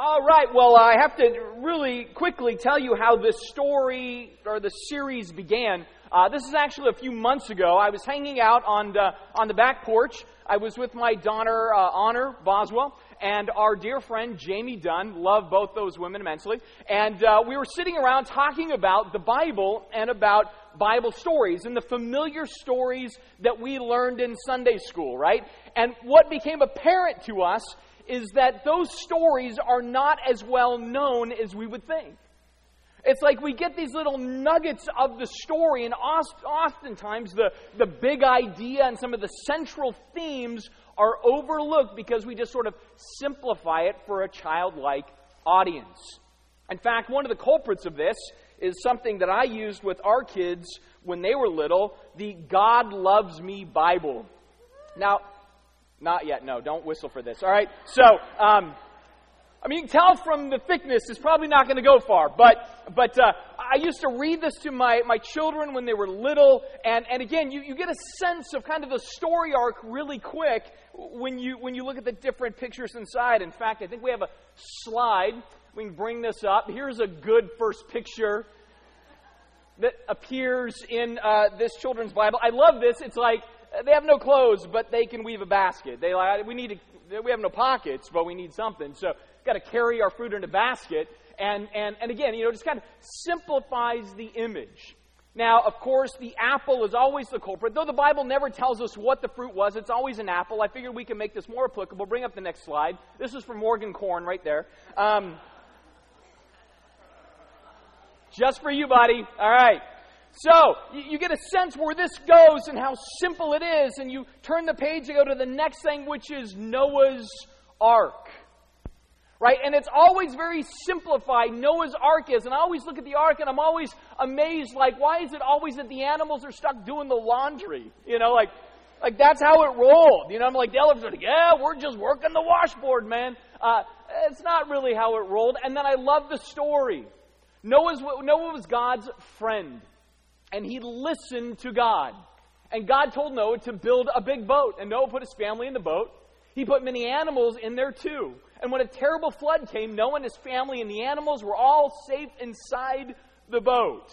All right, well, I have to really quickly tell you how this story or the series began. Uh, this is actually a few months ago. I was hanging out on the, on the back porch. I was with my daughter, uh, Honor Boswell, and our dear friend Jamie Dunn. Love both those women immensely. And uh, we were sitting around talking about the Bible and about Bible stories and the familiar stories that we learned in Sunday school, right? And what became apparent to us is that those stories are not as well known as we would think. It's like we get these little nuggets of the story, and oftentimes the, the big idea and some of the central themes are overlooked because we just sort of simplify it for a childlike audience. In fact, one of the culprits of this is something that I used with our kids when they were little the God Loves Me Bible. Now, not yet. No, don't whistle for this. All right. So, um, I mean, you can tell from the thickness, it's probably not going to go far. But, but uh, I used to read this to my, my children when they were little. And, and again, you, you get a sense of kind of the story arc really quick when you, when you look at the different pictures inside. In fact, I think we have a slide. We can bring this up. Here's a good first picture that appears in uh, this children's Bible. I love this. It's like they have no clothes, but they can weave a basket. They like we need to, we have no pockets, but we need something. So we've got to carry our fruit in a basket. And and and again, you know, just kind of simplifies the image. Now, of course, the apple is always the culprit. Though the Bible never tells us what the fruit was, it's always an apple. I figured we can make this more applicable. Bring up the next slide. This is from Morgan Corn right there. Um, just for you, buddy. All right. So, you get a sense where this goes and how simple it is, and you turn the page and go to the next thing, which is Noah's Ark. Right? And it's always very simplified, Noah's Ark is. And I always look at the Ark and I'm always amazed, like, why is it always that the animals are stuck doing the laundry? You know, like, like that's how it rolled. You know, I'm like, the elephants are like, yeah, we're just working the washboard, man. Uh, it's not really how it rolled. And then I love the story. Noah's, Noah was God's friend and he listened to God. And God told Noah to build a big boat. And Noah put his family in the boat. He put many animals in there too. And when a terrible flood came, Noah and his family and the animals were all safe inside the boat.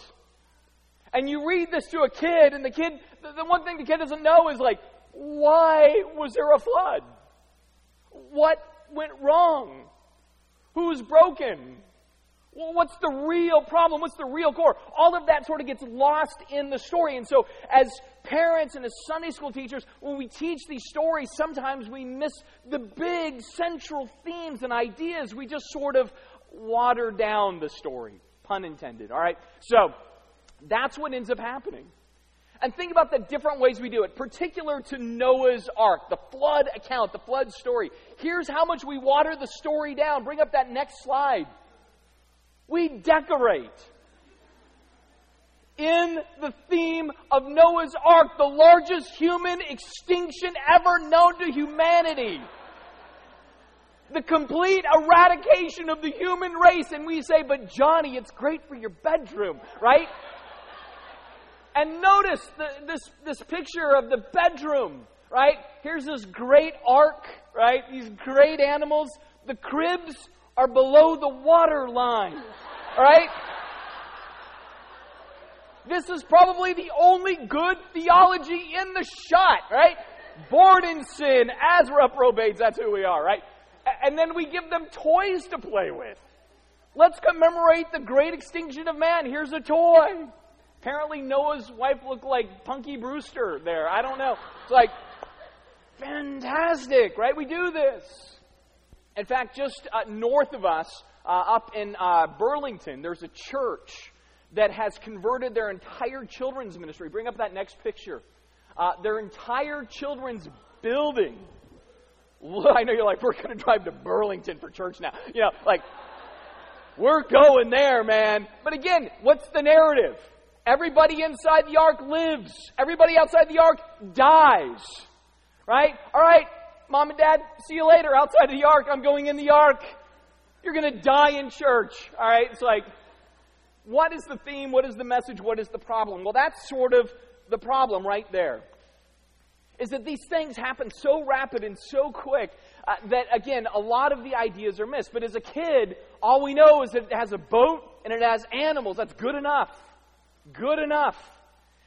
And you read this to a kid, and the kid, the one thing the kid doesn't know is like, why was there a flood? What went wrong? Who's broken? Well, what's the real problem? What's the real core? All of that sort of gets lost in the story. And so, as parents and as Sunday school teachers, when we teach these stories, sometimes we miss the big central themes and ideas. We just sort of water down the story, pun intended. All right? So, that's what ends up happening. And think about the different ways we do it, particular to Noah's Ark, the flood account, the flood story. Here's how much we water the story down. Bring up that next slide. We decorate. In the theme of Noah's Ark, the largest human extinction ever known to humanity. The complete eradication of the human race. And we say, but Johnny, it's great for your bedroom, right? And notice the, this, this picture of the bedroom, right? Here's this great ark, right? These great animals. The cribs are below the water line. All right? This is probably the only good theology in the shot, right? Born in sin, as reprobates, that's who we are, right? And then we give them toys to play with. Let's commemorate the great extinction of man. Here's a toy. Apparently, Noah's wife looked like Punky Brewster there. I don't know. It's like, fantastic, right? We do this. In fact, just uh, north of us, uh, up in uh, Burlington, there's a church that has converted their entire children's ministry. Bring up that next picture. Uh, their entire children's building. I know you're like, we're going to drive to Burlington for church now. You know, like, we're going there, man. But again, what's the narrative? Everybody inside the ark lives. Everybody outside the ark dies. Right? All right, Mom and Dad, see you later outside of the ark. I'm going in the ark. You're going to die in church. All right? It's like, what is the theme? What is the message? What is the problem? Well, that's sort of the problem right there. Is that these things happen so rapid and so quick uh, that, again, a lot of the ideas are missed. But as a kid, all we know is that it has a boat and it has animals. That's good enough. Good enough.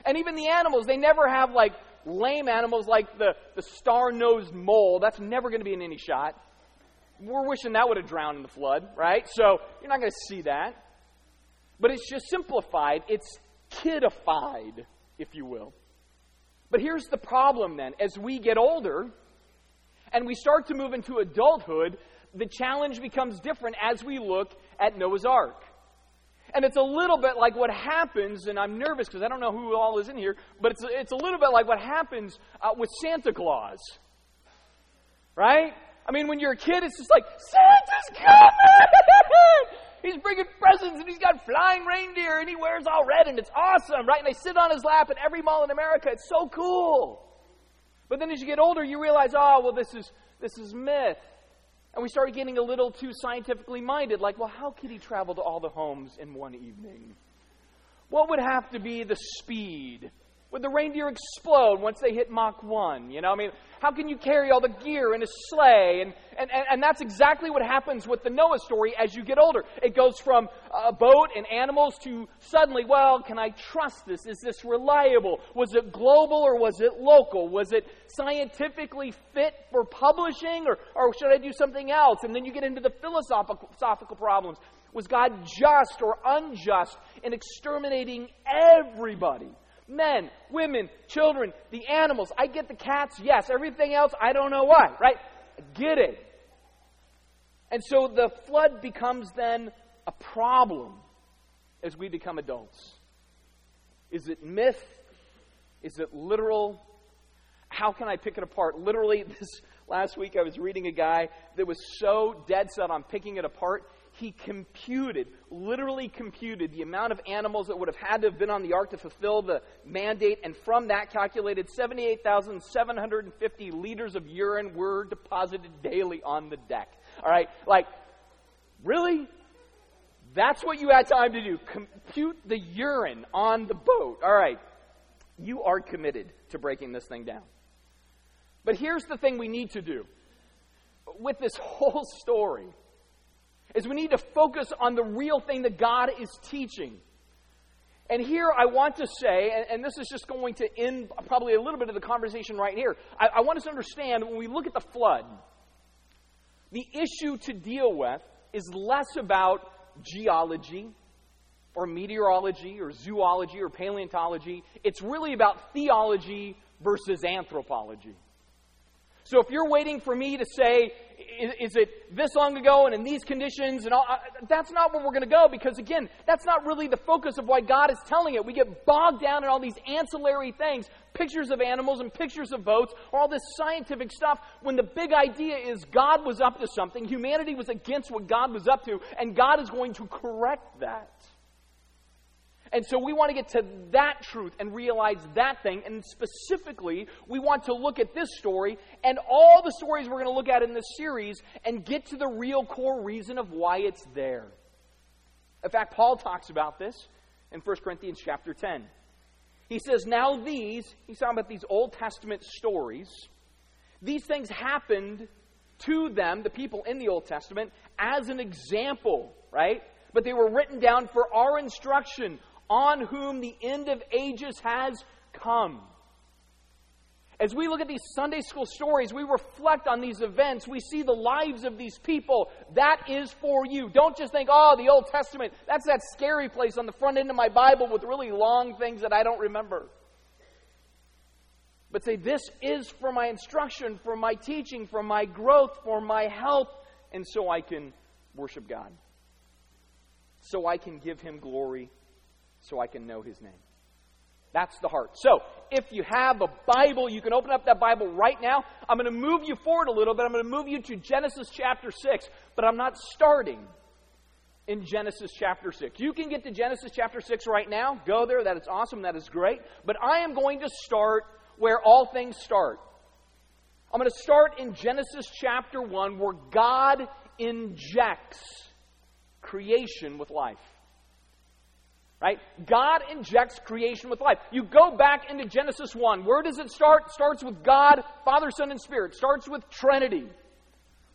And even the animals, they never have like lame animals like the, the star nosed mole. That's never going to be in any shot. We're wishing that would have drowned in the flood, right? So you're not going to see that. But it's just simplified, it's kidified, if you will. But here's the problem then. As we get older and we start to move into adulthood, the challenge becomes different as we look at Noah's Ark. And it's a little bit like what happens, and I'm nervous because I don't know who all is in here, but it's, it's a little bit like what happens uh, with Santa Claus. Right? I mean, when you're a kid, it's just like, Santa's coming! he's bringing presents and he's got flying reindeer and he wears all red and it's awesome, right? And they sit on his lap at every mall in America. It's so cool. But then as you get older, you realize, oh, well, this is, this is myth. And we started getting a little too scientifically minded, like, well, how could he travel to all the homes in one evening? What would have to be the speed? Would the reindeer explode once they hit Mach 1? You know, I mean, how can you carry all the gear in a sleigh? And, and, and, and that's exactly what happens with the Noah story as you get older. It goes from a boat and animals to suddenly, well, can I trust this? Is this reliable? Was it global or was it local? Was it scientifically fit for publishing or, or should I do something else? And then you get into the philosophical problems. Was God just or unjust in exterminating everybody? Men, women, children, the animals. I get the cats, yes. Everything else, I don't know why, right? I get it. And so the flood becomes then a problem as we become adults. Is it myth? Is it literal? How can I pick it apart? Literally, this last week I was reading a guy that was so dead set on picking it apart, he computed, literally computed, the amount of animals that would have had to have been on the ark to fulfill the mandate, and from that calculated 78,750 liters of urine were deposited daily on the deck. All right? Like, really? That's what you had time to do. Compute the urine on the boat. All right. You are committed to breaking this thing down. But here's the thing we need to do. With this whole story, is we need to focus on the real thing that God is teaching. And here I want to say, and, and, this is just going to end probably a little bit of the conversation right here. I, I want us to understand when we look at the flood, the issue to deal with is less about geology or meteorology or zoology or paleontology. It's really about theology versus anthropology. So if you're waiting for me to say, is, it this long ago and in these conditions and all, that's not where we're going to go because again, that's not really the focus of why God is telling it. We get bogged down in all these ancillary things, pictures of animals and pictures of boats, all this scientific stuff when the big idea is God was up to something, humanity was against what God was up to, and God is going to correct that. And so we want to get to that truth and realize that thing. And specifically, we want to look at this story and all the stories we're going to look at in this series and get to the real core reason of why it's there. In fact, Paul talks about this in 1 Corinthians chapter 10. He says, Now these, he's talking about these Old Testament stories, these things happened to them, the people in the Old Testament, as an example, right? But they were written down for our instruction on whom the end of ages has come. As we look at these Sunday school stories, we reflect on these events. We see the lives of these people. That is for you. Don't just think, oh, the Old Testament, that's that scary place on the front end of my Bible with really long things that I don't remember. But say, this is for my instruction, for my teaching, for my growth, for my health, and so I can worship God. So I can give Him glory so I can know his name. That's the heart. So, if you have a Bible, you can open up that Bible right now. I'm going to move you forward a little bit. I'm going to move you to Genesis chapter 6, but I'm not starting in Genesis chapter 6. You can get to Genesis chapter 6 right now. Go there. That is awesome. That is great. But I am going to start where all things start. I'm going to start in Genesis chapter 1, where God injects creation with life. Right? God injects creation with life. You go back into Genesis 1. Where does it start? It starts with God, Father, Son, and Spirit. It starts with Trinity.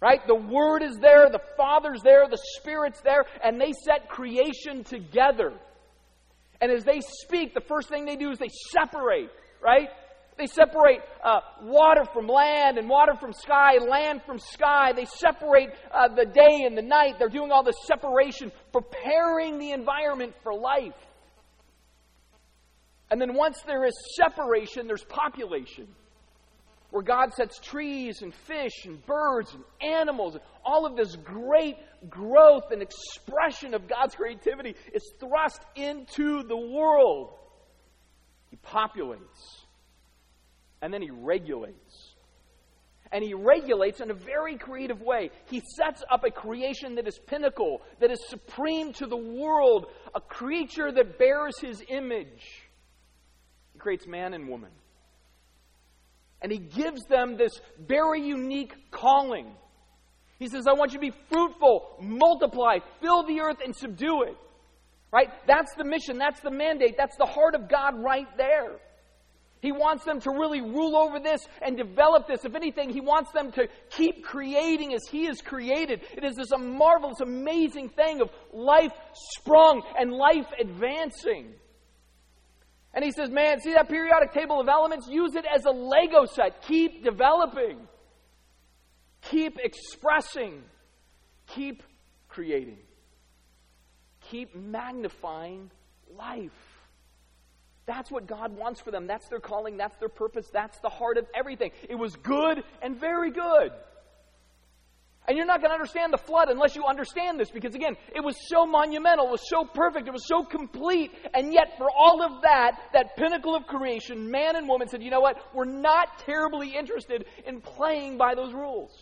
Right? The Word is there, the Father's there, the Spirit's there, and they set creation together. And as they speak, the first thing they do is they separate, right? They separate uh, water from land and water from sky, land from sky. They separate uh, the day and the night. They're doing all this separation, preparing the environment for life. And then once there is separation, there's population where God sets trees and fish and birds and animals, all of this great growth and expression of God's creativity is thrust into the world. He populates, and then He regulates. And He regulates in a very creative way. He sets up a creation that is pinnacle, that is supreme to the world, a creature that bears His image. He creates man and woman. And he gives them this very unique calling. He says, I want you to be fruitful, multiply, fill the earth, and subdue it. Right? That's the mission. That's the mandate. That's the heart of God right there. He wants them to really rule over this and develop this. If anything, He wants them to keep creating as He has created. It is this marvelous, amazing thing of life sprung and life advancing. And he says, man, see that periodic table of elements? Use it as a Lego set. Keep developing. Keep expressing. Keep creating. Keep magnifying life. That's what God wants for them. That's their calling. That's their purpose. That's the heart of everything. It was good and very good. And you're not going to understand the flood unless you understand this because, again, it was so monumental, it was so perfect, it was so complete. And yet, for all of that, that pinnacle of creation, man and woman said, you know what? We're not terribly interested in playing by those rules.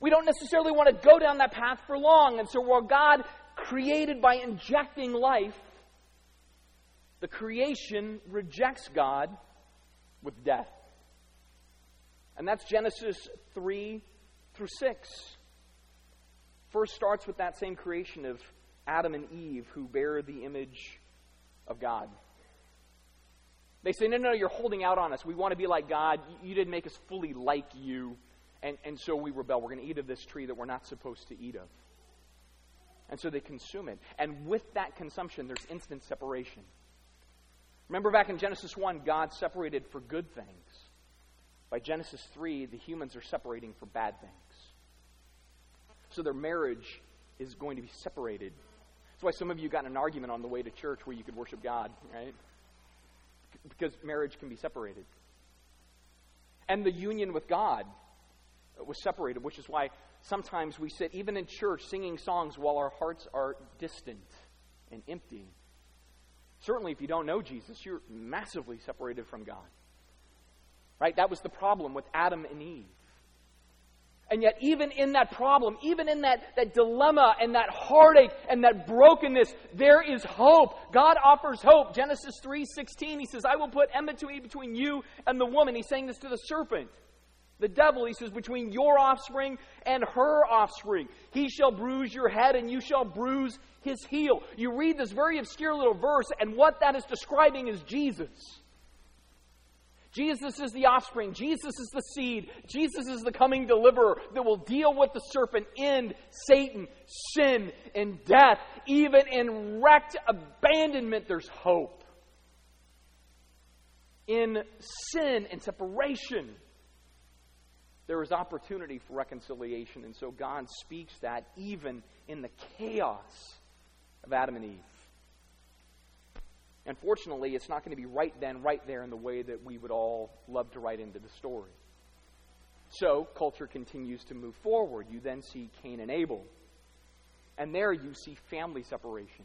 We don't necessarily want to go down that path for long. And so, while God created by injecting life, the creation rejects God with death. And that's Genesis 3 through 6. First starts with that same creation of Adam and Eve who bear the image of God. They say, No, no, you're holding out on us. We want to be like God. You didn't make us fully like you. And, and so we rebel. We're going to eat of this tree that we're not supposed to eat of. And so they consume it. And with that consumption, there's instant separation. Remember back in Genesis 1, God separated for good things. By Genesis 3, the humans are separating for bad things. So their marriage is going to be separated. That's why some of you got an argument on the way to church where you could worship God, right? Because marriage can be separated. And the union with God was separated, which is why sometimes we sit, even in church, singing songs while our hearts are distant and empty. Certainly, if you don't know Jesus, you're massively separated from God. Right? That was the problem with Adam and Eve. And yet, even in that problem, even in that, that dilemma and that heartache and that brokenness, there is hope. God offers hope. Genesis 3:16, he says, I will put enmity between you and the woman. He's saying this to the serpent. The devil, he says, between your offspring and her offspring. He shall bruise your head and you shall bruise his heel. You read this very obscure little verse, and what that is describing is Jesus. Jesus is the offspring. Jesus is the seed. Jesus is the coming deliverer that will deal with the serpent, end Satan, sin, and death. Even in wrecked abandonment, there's hope. In sin and separation, there is opportunity for reconciliation. And so God speaks that even in the chaos of Adam and Eve. Unfortunately, it's not going to be right then, right there in the way that we would all love to write into the story. So, culture continues to move forward. You then see Cain and Abel. And there you see family separation.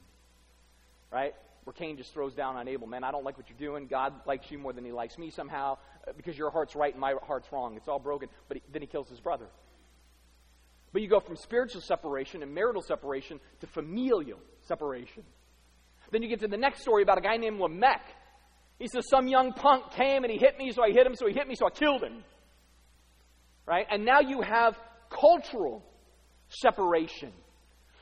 Right? Where Cain just throws down on Abel. Man, I don't like what you're doing. God likes you more than he likes me somehow because your heart's right and my heart's wrong. It's all broken. But he, then he kills his brother. But you go from spiritual separation and marital separation to familial separation. Then you get to the next story about a guy named Lamech. He says, Some young punk came and he hit me, so I hit him, so he hit me, so I killed him. Right? And now you have cultural separation.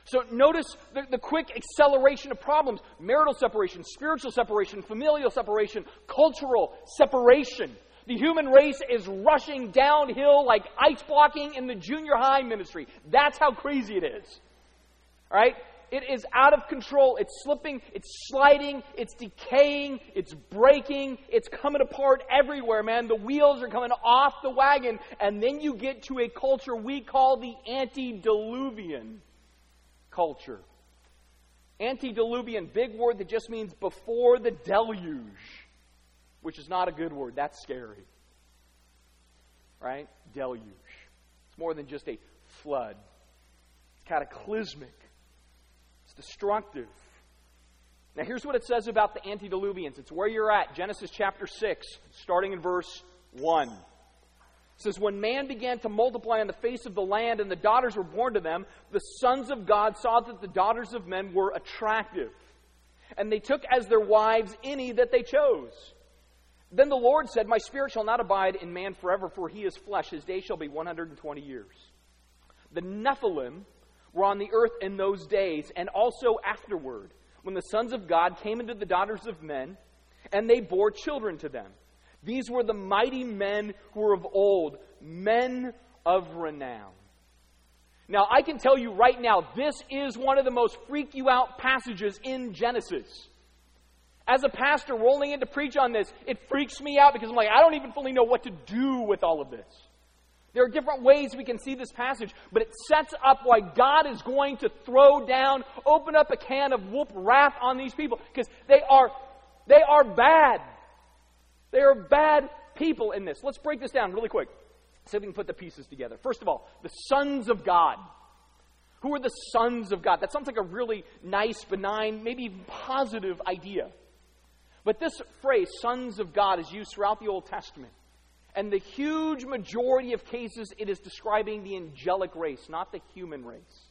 So notice the, the, quick acceleration of problems marital separation, spiritual separation, familial separation, cultural separation. The human race is rushing downhill like ice blocking in the junior high ministry. That's how crazy it is. All right? It is out of control. It's slipping, it's sliding, it's decaying, it's breaking, it's coming apart everywhere, man. The wheels are coming off the wagon, and then you get to a culture we call the antediluvian culture. Antediluvian, big word that just means before the deluge, which is not a good word. That's scary. Right? Deluge. It's more than just a flood, it's cataclysmic. It's destructive. Now, here's what it says about the antediluvians. It's where you're at, Genesis chapter 6, starting in verse 1. It says, When man began to multiply on the face of the land and the daughters were born to them, the sons of God saw that the daughters of men were attractive. And they took as their wives any that they chose. Then the Lord said, My spirit shall not abide in man forever, for he is flesh. His days shall be 120 years. The Nephilim were on the earth in those days and also afterward, when the sons of God came into the daughters of men, and they bore children to them. These were the mighty men who were of old, men of renown. Now, I can tell you right now, this is one of the most freak you out passages in Genesis. As a pastor rolling in to preach on this, it freaks me out because I'm like, I don't even fully know what to do with all of this. There are different ways we can see this passage, but it sets up why God is going to throw down, open up a can of whoop wrath on these people because they are they are bad. They are bad people in this. Let's break this down really quick. See if we can put the pieces together. First of all, the sons of God. Who are the sons of God? That sounds like a really nice, benign, maybe even positive idea. But this phrase, sons of God, is used throughout the Old Testament. And the huge majority of cases, it is describing the angelic race, not the human race.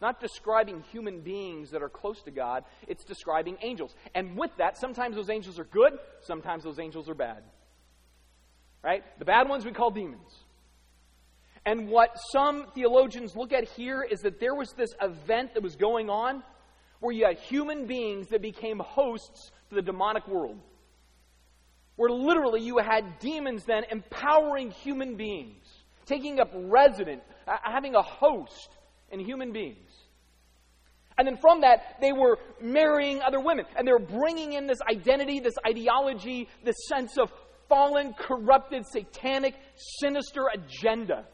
Not describing human beings that are close to God, it's describing angels. And with that, sometimes those angels are good, sometimes those angels are bad. Right? The bad ones we call demons. And what some theologians look at here is that there was this event that was going on where you had human beings that became hosts to the demonic world where literally you had demons then empowering human beings, taking up resident, uh, having a host in human beings. And then from that, they were marrying other women. And they were bringing in this identity, this ideology, this sense of fallen, corrupted, satanic, sinister agenda.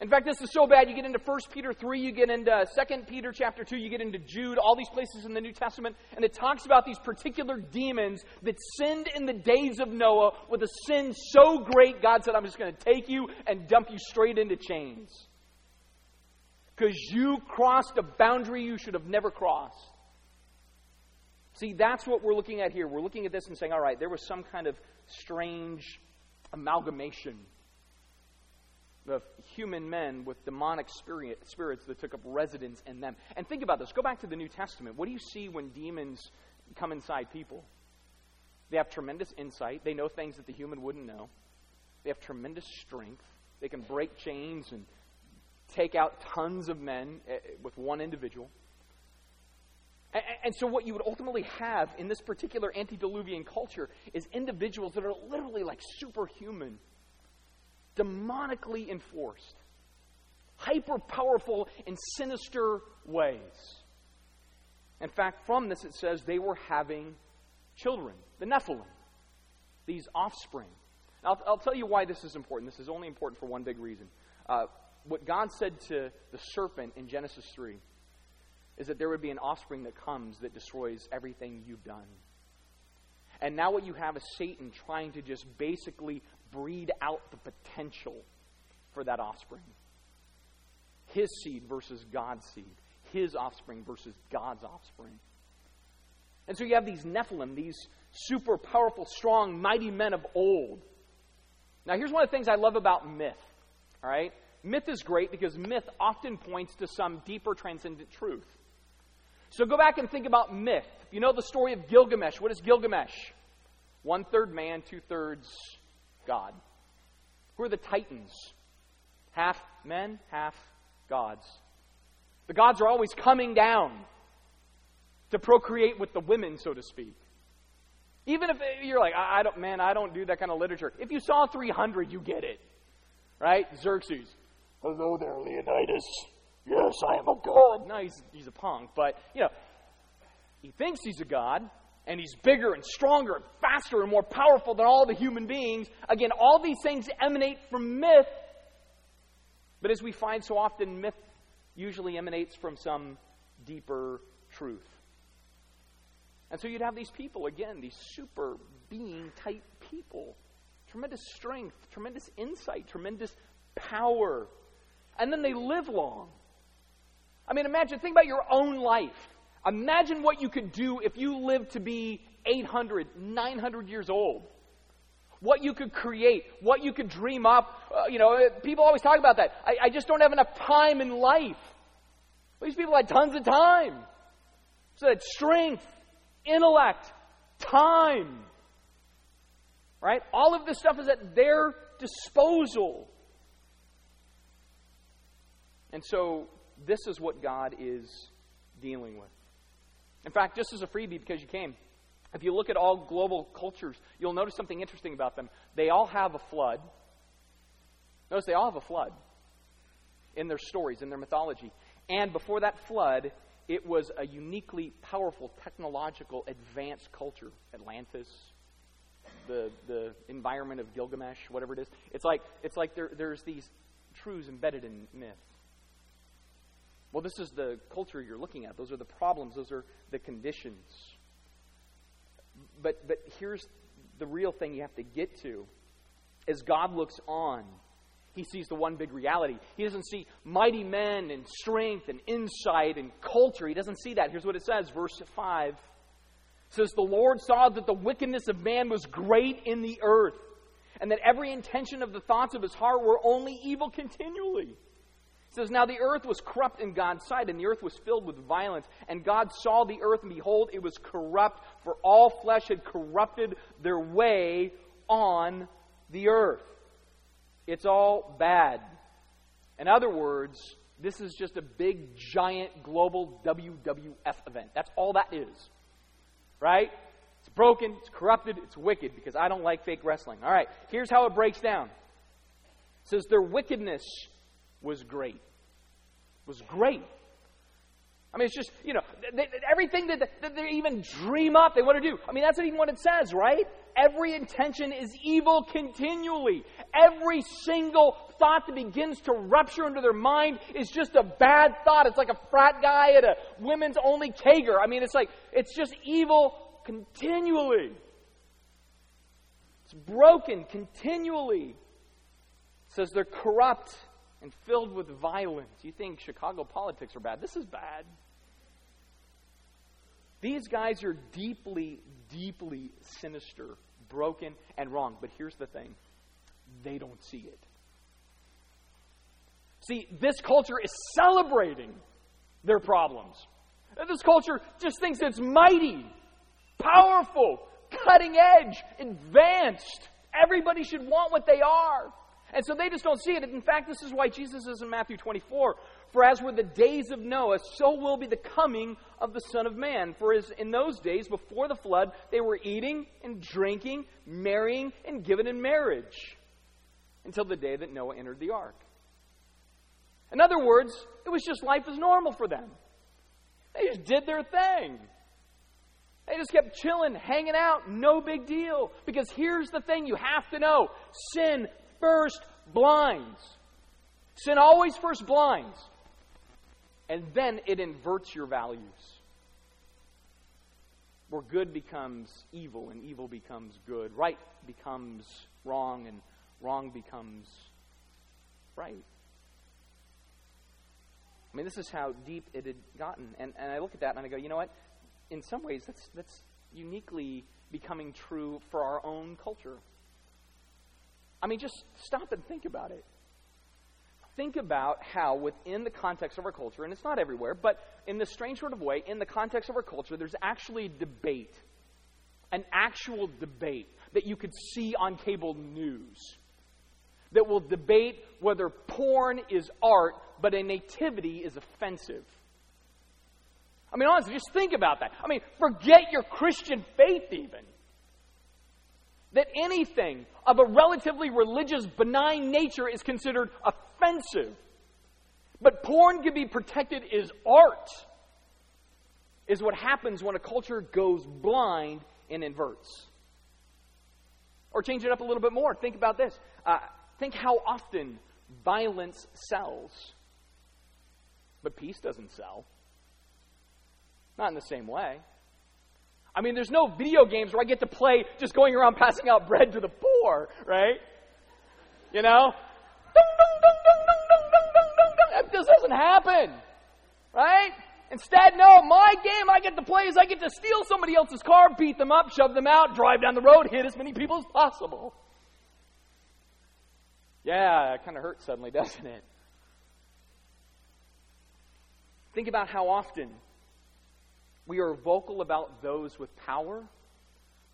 In fact, this is so bad, you get into 1 Peter 3, you get into 2 Peter chapter 2, you get into Jude, all these places in the New Testament, and it talks about these particular demons that sinned in the days of Noah with a sin so great, God said, I'm just going to take you and dump you straight into chains. Because you crossed a boundary you should have never crossed. See, that's what we're looking at here. We're looking at this and saying, all right, there was some kind of strange amalgamation of human men with demonic spirit, spirits that took up residence in them. And think about this. Go back to the New Testament. What do you see when demons come inside people? They have tremendous insight. They know things that the human wouldn't know. They have tremendous strength. They can break chains and take out tons of men eh, with one individual. And, so, what you would ultimately have in this particular antediluvian culture is individuals that are literally like superhuman demonically enforced, hyper powerful in sinister ways. In fact, from this it says they were having children, the Nephilim, these offspring. I'll, I'll, tell you why this is important. This is only important for one big reason. Uh, what God said to the serpent in Genesis 3 is that there would be an offspring that comes that destroys everything you've done. And now what you have is Satan trying to just basically breed out the potential for that offspring. His seed versus God's seed. His offspring versus God's offspring. And so you have these Nephilim, these super powerful, strong, mighty men of old. Now, here's one of the things I love about myth. All right? Myth is great because myth often points to some deeper transcendent truth. So go back and think about myth. You know the story of Gilgamesh. What is Gilgamesh? One third man, two thirds God. Who are the Titans? Half men, half gods. The gods are always coming down to procreate with the women, so to speak. Even if you're like, I, I don't, man, I don't do that kind of literature. If you saw 300, you get it. Right? Xerxes. Hello there, Leonidas. Yes, I am a god. No, he's, he's a punk, but, you know, he thinks he's a god, and he's bigger and stronger and faster and more powerful than all the human beings. Again, all these things emanate from myth, but as we find so often, myth usually emanates from some deeper truth. And so you'd have these people, again, these super being type people. Tremendous strength, tremendous insight, tremendous power. And then they live long. I mean, imagine, think about your own life. Imagine what you could do if you lived to be 800, 900 years old. What you could create, what you could dream up. Uh, you know, people always talk about that. I, I just don't have enough time in life. Well, these people had tons of time. So that strength, intellect, time. Right? All of this stuff is at their disposal. And so, this is what God is dealing with. In fact, just as a freebie, because you came, if you look at all global cultures, you'll notice something interesting about them. They all have a flood. Notice they all have a flood in their stories, in their mythology. And before that flood, it was a uniquely powerful, technological, advanced culture. Atlantis, the, the environment of Gilgamesh, whatever it is. It's like, it's like there, there's these truths embedded in myth. Well, this is the culture you're looking at. Those are the problems, those are the conditions. But, but here's the real thing you have to get to. As God looks on, he sees the one big reality. He doesn't see mighty men and strength and insight and culture. He doesn't see that. Here's what it says, verse 5. It says, The Lord saw that the wickedness of man was great in the earth, and that every intention of the thoughts of his heart were only evil continually. It says, Now the earth was corrupt in God's sight, and the earth was filled with violence. And God saw the earth, and behold, it was corrupt, for all flesh had corrupted their way on the earth. It's all bad. In other words, this is just a big, giant, global WWF event. That's all that is. Right? It's broken, it's corrupted, it's wicked, because I don't like fake wrestling. All right, here's how it breaks down. It says their wickedness was great. Was great. I mean, it's just, you know, they, everything that, that they even dream up, they want to do. I mean, that's not even what it says, right? Every intention is evil continually. Every single thought that begins to rupture into their mind is just a bad thought. It's like a frat guy at a women's only kager. I mean, it's like, it's just evil continually. It's broken continually. It says they're corrupt and filled with violence. You think Chicago politics are bad. This is bad. These guys are deeply, deeply sinister, broken, and wrong. But here's the thing they don't see it. See, this culture is celebrating their problems. This culture just thinks it's mighty, powerful, cutting edge, advanced. Everybody should want what they are. And so they just don't see it. In fact, this is why Jesus says in Matthew 24, For as were the days of Noah, so will be the coming of the Son of Man. For as in those days before the flood, they were eating and drinking, marrying, and given in marriage until the day that Noah entered the ark. In other words, it was just life as normal for them. They just did their thing. They just kept chilling, hanging out, no big deal. Because here's the thing you have to know sin first blinds. Sin always first blinds. And then it inverts your values. Where good becomes evil and evil becomes good. Right becomes wrong and wrong becomes right. I mean, this is how deep it had gotten. And, and I look at that and I go, you know what? In some ways, that's, that's uniquely becoming true for our own culture. I mean, just stop and think about it. Think about how, within the context of our culture, and it's not everywhere, but in this strange sort of way, in the context of our culture, there's actually debate, an actual debate that you could see on cable news that will debate whether porn is art, but a nativity is offensive. I mean, honestly, just think about that. I mean, forget your Christian faith, even. That anything of a relatively religious, benign nature is considered offensive. But porn can be protected as art, is what happens when a culture goes blind and inverts. Or change it up a little bit more. Think about this. Uh, think how often violence sells, but peace doesn't sell. Not in the same way. I mean, there's no video games where I get to play just going around passing out bread to the poor, right? You know? That just doesn't happen, right? Instead, no, my game I get to play is I get to steal somebody else's car, beat them up, shove them out, drive down the road, hit as many people as possible. Yeah, it kind of hurts suddenly, doesn't it? Think about how often we are vocal about those with power,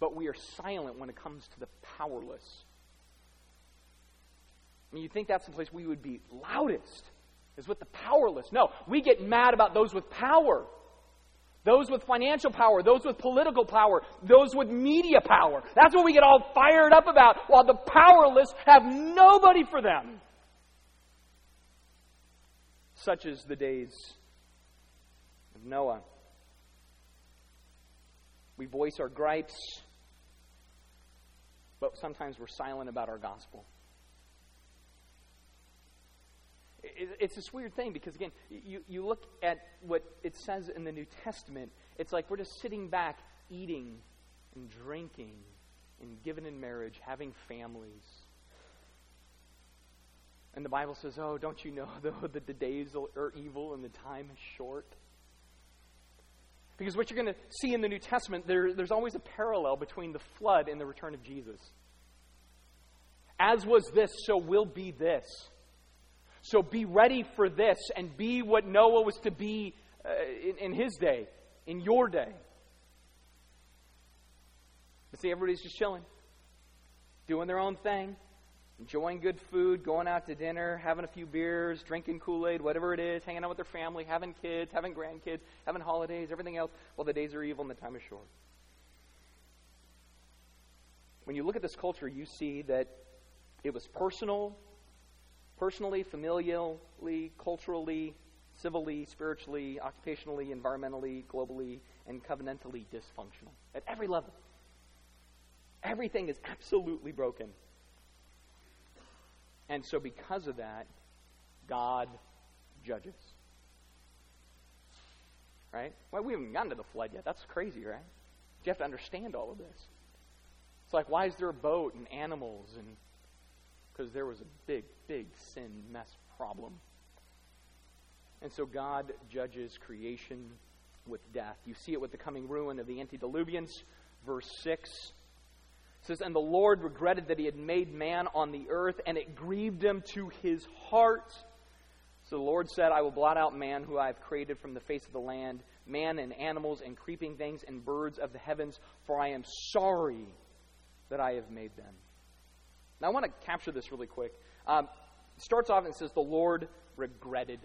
but we are silent when it comes to the powerless. I mean, you think that's the place we would be loudest, is with the powerless. No, we get mad about those with power. Those with financial power, those with political power, those with media power. That's what we get all fired up about, while the powerless have nobody for them. Such as the days of Noah. We voice our gripes, but sometimes we're silent about our gospel. It's this weird thing because, again, you, you look at what it says in the New Testament, it's like we're just sitting back, eating and drinking and giving in marriage, having families. And the Bible says, oh, don't you know, though, that the days are evil and the time is short? Because what you're going to see in the New Testament, there, there's always a parallel between the flood and the return of Jesus. As was this, so will be this. So be ready for this and be what Noah was to be uh, in, in his day, in your day. You see, everybody's just chilling, doing their own thing enjoying good food, going out to dinner, having a few beers, drinking Kool Aid, whatever it is, hanging out with their family, having kids, having grandkids, having holidays, everything else. Well, the days are evil and the time is short. When you look at this culture, you see that it was personal, personally, familially, culturally, civilly, spiritually, occupationally, environmentally, globally, and covenantally dysfunctional at every level. Everything is absolutely broken and so, because of that, God judges. Right? Well, we haven't gotten to the flood yet. That's crazy, right? You have to understand all of this. It's like, why is there a boat and animals? And because there was a big, big sin mess problem. And so God judges creation with death. You see it with the coming ruin of the antediluvians, verse 6 says, And the Lord regretted that he had made man on the earth, and it grieved him to his heart. So the Lord said, I will blot out man who I have created from the face of the land, man and animals and creeping things and birds of the heavens, for I am sorry that I have made them. Now I want to capture this really quick. Um, starts off and says, The Lord regretted.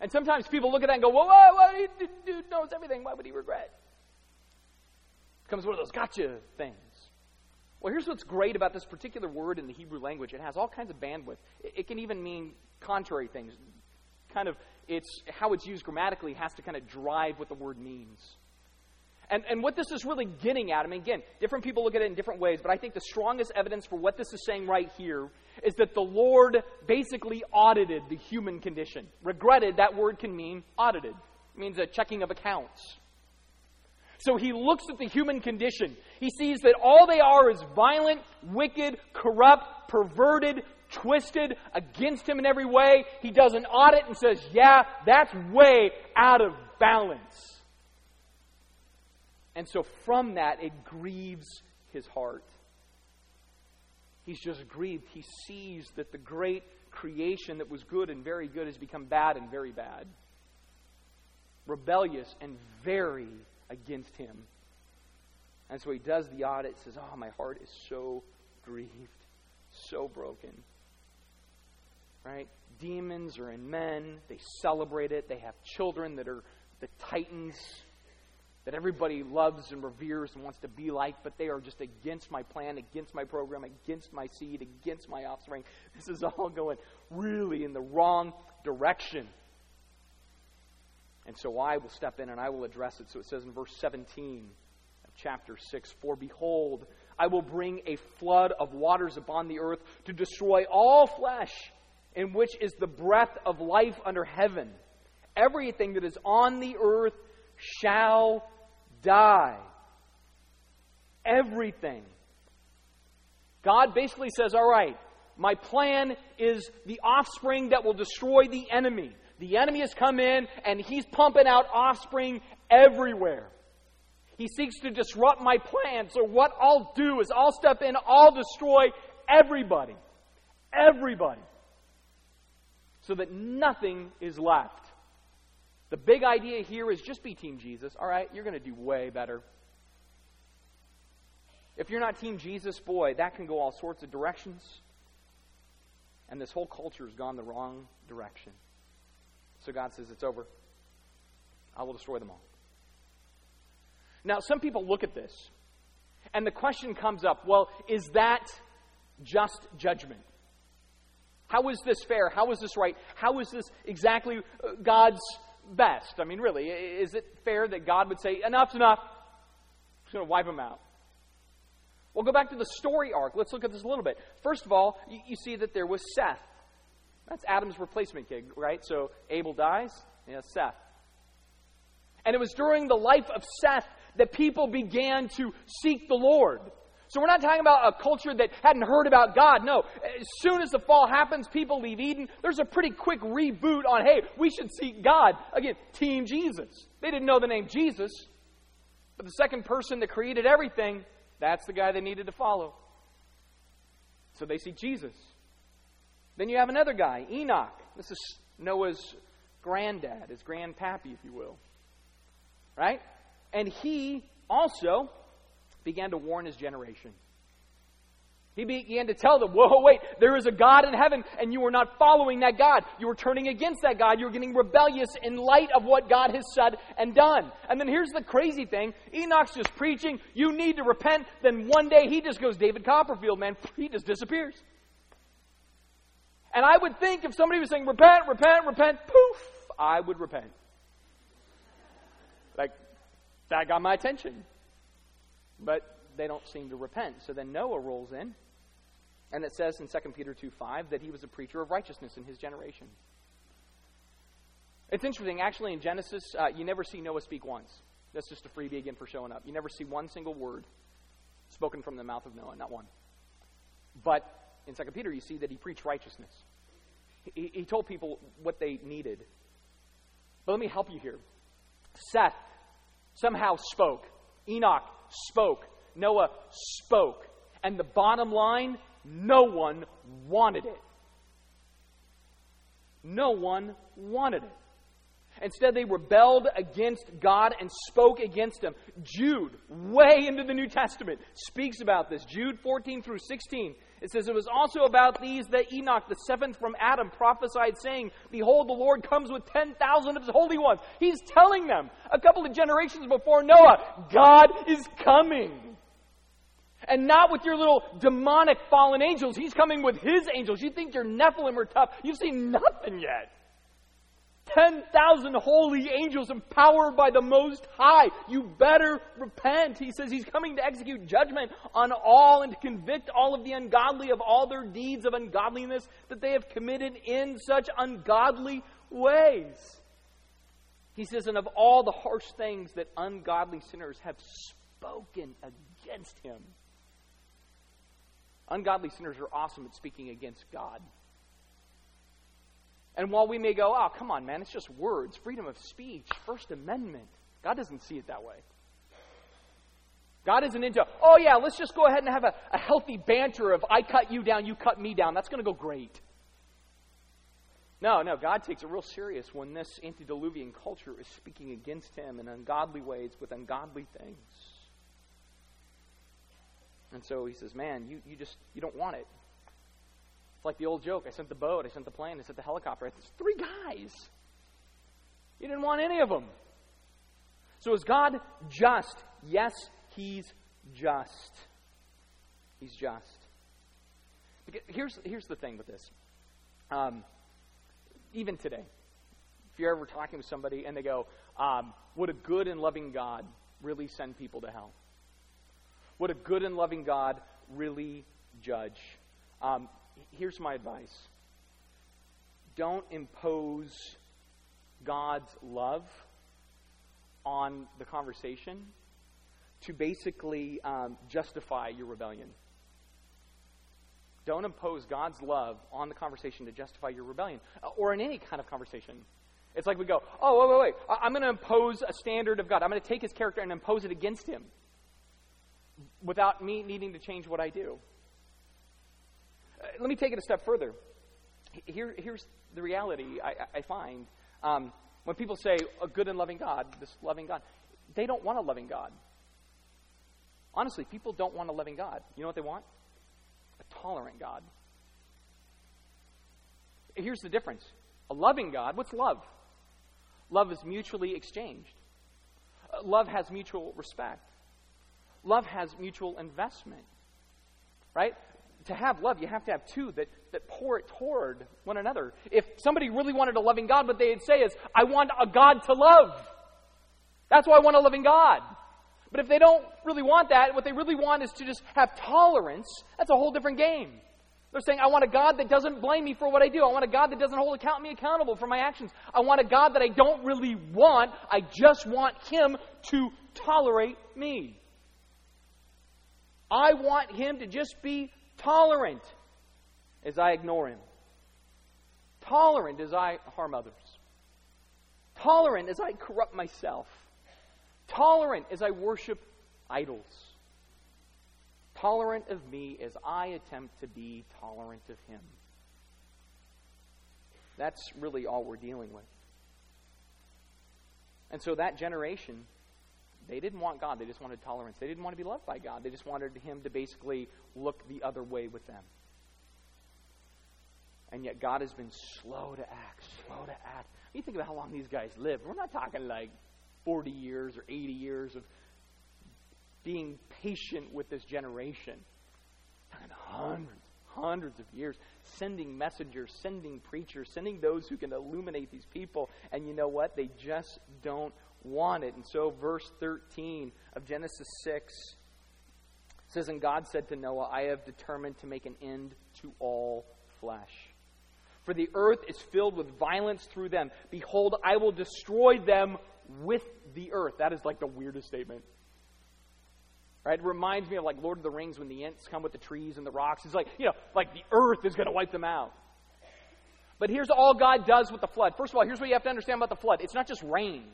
And sometimes people look at that and go, Well, why, why, dude knows everything. Why would he regret? It becomes one of those gotcha things. Well, here's what's great about this particular word in the Hebrew language it has all kinds of bandwidth. It, it can even mean contrary things. Kind of, it's how it's used grammatically has to kind of drive what the word means. And, and what this is really getting at, I mean, again, different people look at it in different ways, but I think the strongest evidence for what this is saying right here is that the Lord basically audited the human condition. Regretted, that word can mean audited, it means a checking of accounts. So he looks at the human condition. He sees that all they are is violent, wicked, corrupt, perverted, twisted against him in every way. He does an audit and says, Yeah, that's way out of balance. And so from that, it grieves his heart. He's just grieved. He sees that the great creation that was good and very good has become bad and very bad, rebellious and very against him. And so he does the audit, says, Oh, my heart is so grieved, so broken. Right? Demons are in men. They celebrate it. They have children that are the titans. that everybody loves and reveres and wants to be like, but they are just against my plan, against my program, against my seed, against my offspring. This is all going really in the wrong direction. And so I will step in and I will address it. So it says in verse 17 of chapter 6 For behold, I will bring a flood of waters upon the earth to destroy all flesh, in which is the breath of life under heaven. Everything that is on the earth shall die. Everything. God basically says, All right, my plan is the offspring that will destroy the enemy. The enemy has come in and he's pumping out offspring everywhere. He seeks to disrupt my plans. So, what I'll do is I'll step in, I'll destroy everybody. Everybody. So that nothing is left. The big idea here is just be Team Jesus. All right, you're going to do way better. If you're not Team Jesus, boy, that can go all sorts of directions. And this whole culture has gone the wrong direction. So God says, It's over. I will destroy them all. Now, some people look at this, and the question comes up well, is that just judgment? How is this fair? How is this right? How is this exactly uh, God's best? I mean, really, is it fair that God would say, enough's enough? I'm going to wipe them out. Well, go back to the story arc. Let's look at this a little bit. First of all, you, you see that there was Seth. That's Adam's replacement kid, right? So Abel dies, yeah, Seth. And it was during the life of Seth that people began to seek the Lord. So we're not talking about a culture that hadn't heard about God. No. As soon as the fall happens, people leave Eden. There's a pretty quick reboot on, hey, we should seek God. Again, Team Jesus. They didn't know the name Jesus. But the second person that created everything, that's the guy they needed to follow. So they see Jesus. Then you have another guy, Enoch. This is Noah's granddad, his grandpappy, if you will. Right? And he also began to warn his generation. He began to tell them, whoa, wait, there is a God in heaven, and you are not following that God. You are turning against that God. You're getting rebellious in light of what God has said and done. And then here's the crazy thing Enoch's just preaching, you need to repent. Then one day he just goes, David Copperfield, man, he just disappears. And I would think if somebody was saying, repent, repent, repent, poof, I would repent. That got my attention. But they don't seem to repent. So then Noah rolls in, and it says in 2 Peter 2 5 that he was a preacher of righteousness in his generation. It's interesting, actually, in Genesis, uh, you never see Noah speak once. That's just a freebie again for showing up. You never see one single word spoken from the mouth of Noah, not one. But in 2 Peter, you see that he preached righteousness. He, he told people what they needed. But let me help you here. Seth somehow spoke. Enoch spoke. Noah spoke. And the bottom line no one wanted it. No one wanted it. Instead, they rebelled against God and spoke against Him. Jude, way into the New Testament, speaks about this. Jude 14 through 16. It says, It was also about these that Enoch, the seventh from Adam, prophesied, saying, Behold, the Lord comes with 10,000 of his holy ones. He's telling them, a couple of generations before Noah, God is coming. And not with your little demonic fallen angels. He's coming with his angels. You think your Nephilim are tough. You've seen nothing yet. 10,000 holy angels empowered by the Most High. You better repent. He says he's coming to execute judgment on all and to convict all of the ungodly of all their deeds of ungodliness that they have committed in such ungodly ways. He says, and of all the harsh things that ungodly sinners have spoken against him. Ungodly sinners are awesome at speaking against God. And while we may go, oh, come on, man, it's just words, freedom of speech, First Amendment, God doesn't see it that way. God isn't into, oh, yeah, let's just go ahead and have a, a healthy banter of I cut you down, you cut me down. That's going to go great. No, no, God takes it real serious when this antediluvian culture is speaking against him in ungodly ways with ungodly things. And so he says, man, you, you just, you don't want it like the old joke I sent the boat, I sent the plane, I sent the helicopter. It's three guys. You didn't want any of them. So is God just? Yes, He's just. He's just. Here's, here's the thing with this. Um, even today, if you're ever talking with somebody and they go, um, Would a good and loving God really send people to hell? Would a good and loving God really judge? Um, here's my advice don't impose God's love on the conversation to basically um, justify your rebellion. Don't impose God's love on the conversation to justify your rebellion, uh, or in any kind of conversation. It's like we go, oh, wait, wait, wait. I'm going to impose a standard of God. I'm going to take his character and impose it against him without me needing to change what I do. Uh, let me take it a step further. Here, here's the reality I, I find. Um, when people say a good and loving God, this loving God, they don't want a loving God. Honestly, people don't want a loving God. You know what they want? A tolerant God. Here's the difference a loving God, what's love? Love is mutually exchanged. Uh, love has mutual respect. Love has mutual investment. Right? To have love, you have to have two that, that pour it toward one another. If somebody really wanted a loving God, what they'd say is, I want a God to love. That's why I want a loving God. But if they don't really want that, what they really want is to just have tolerance, that's a whole different game. They're saying, I want a God that doesn't blame me for what I do. I want a God that doesn't hold account me accountable for my actions. I want a God that I don't really want. I just want Him to tolerate me. I want Him to just be tolerant as I ignore Him, tolerant as I harm others, tolerant as I corrupt myself, tolerant as I worship idols tolerant of me as I attempt to be tolerant of him. That's really all we're dealing with. And so that generation, they didn't want God. They just wanted tolerance. They didn't want to be loved by God. They just wanted Him to basically look the other way with them. And yet God has been slow to act, slow to act. You think about how long these guys lived. We're not talking like 40 years or 80 years of being patient with this generation. Hundreds, hundreds of years, sending messengers, sending preachers, sending those who can illuminate these people. And you know what? They just don't And so, verse 13 of Genesis 6 says, And God said to Noah, I have determined to make an end to all flesh. For the earth is filled with violence through them. Behold, I will destroy them with the earth. That is like the weirdest statement. Right? It reminds me of like Lord of the Rings when the Ents come with the trees and the rocks. It's like, you know, like the earth is going to wipe them out. But here's all God does with the flood. First of all, here's what you have to understand about the flood it's not just rain.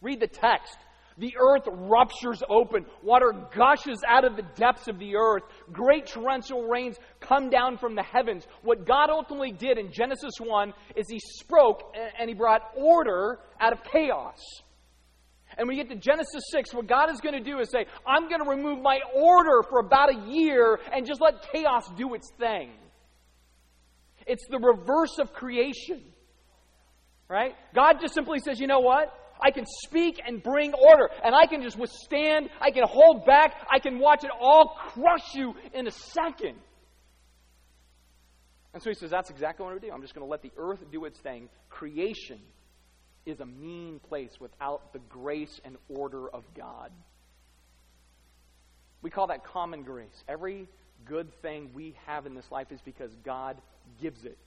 Read the text. The earth ruptures open. Water gushes out of the depths of the earth. Great torrential rains come down from the heavens. What God ultimately did in Genesis 1 is He spoke and He brought order out of chaos. And we get to Genesis 6, what God is going to do is say, I'm going to remove my order for about a year and just let chaos do its thing. It's the reverse of creation. Right? God just simply says, you know what? I can speak and bring order, and I can just withstand, I can hold back, I can watch it all crush you in a second. And so he says, That's exactly what I'm going to do. I'm just going to let the earth do its thing. Creation is a mean place without the grace and order of God. We call that common grace. Every good thing we have in this life is because God gives it.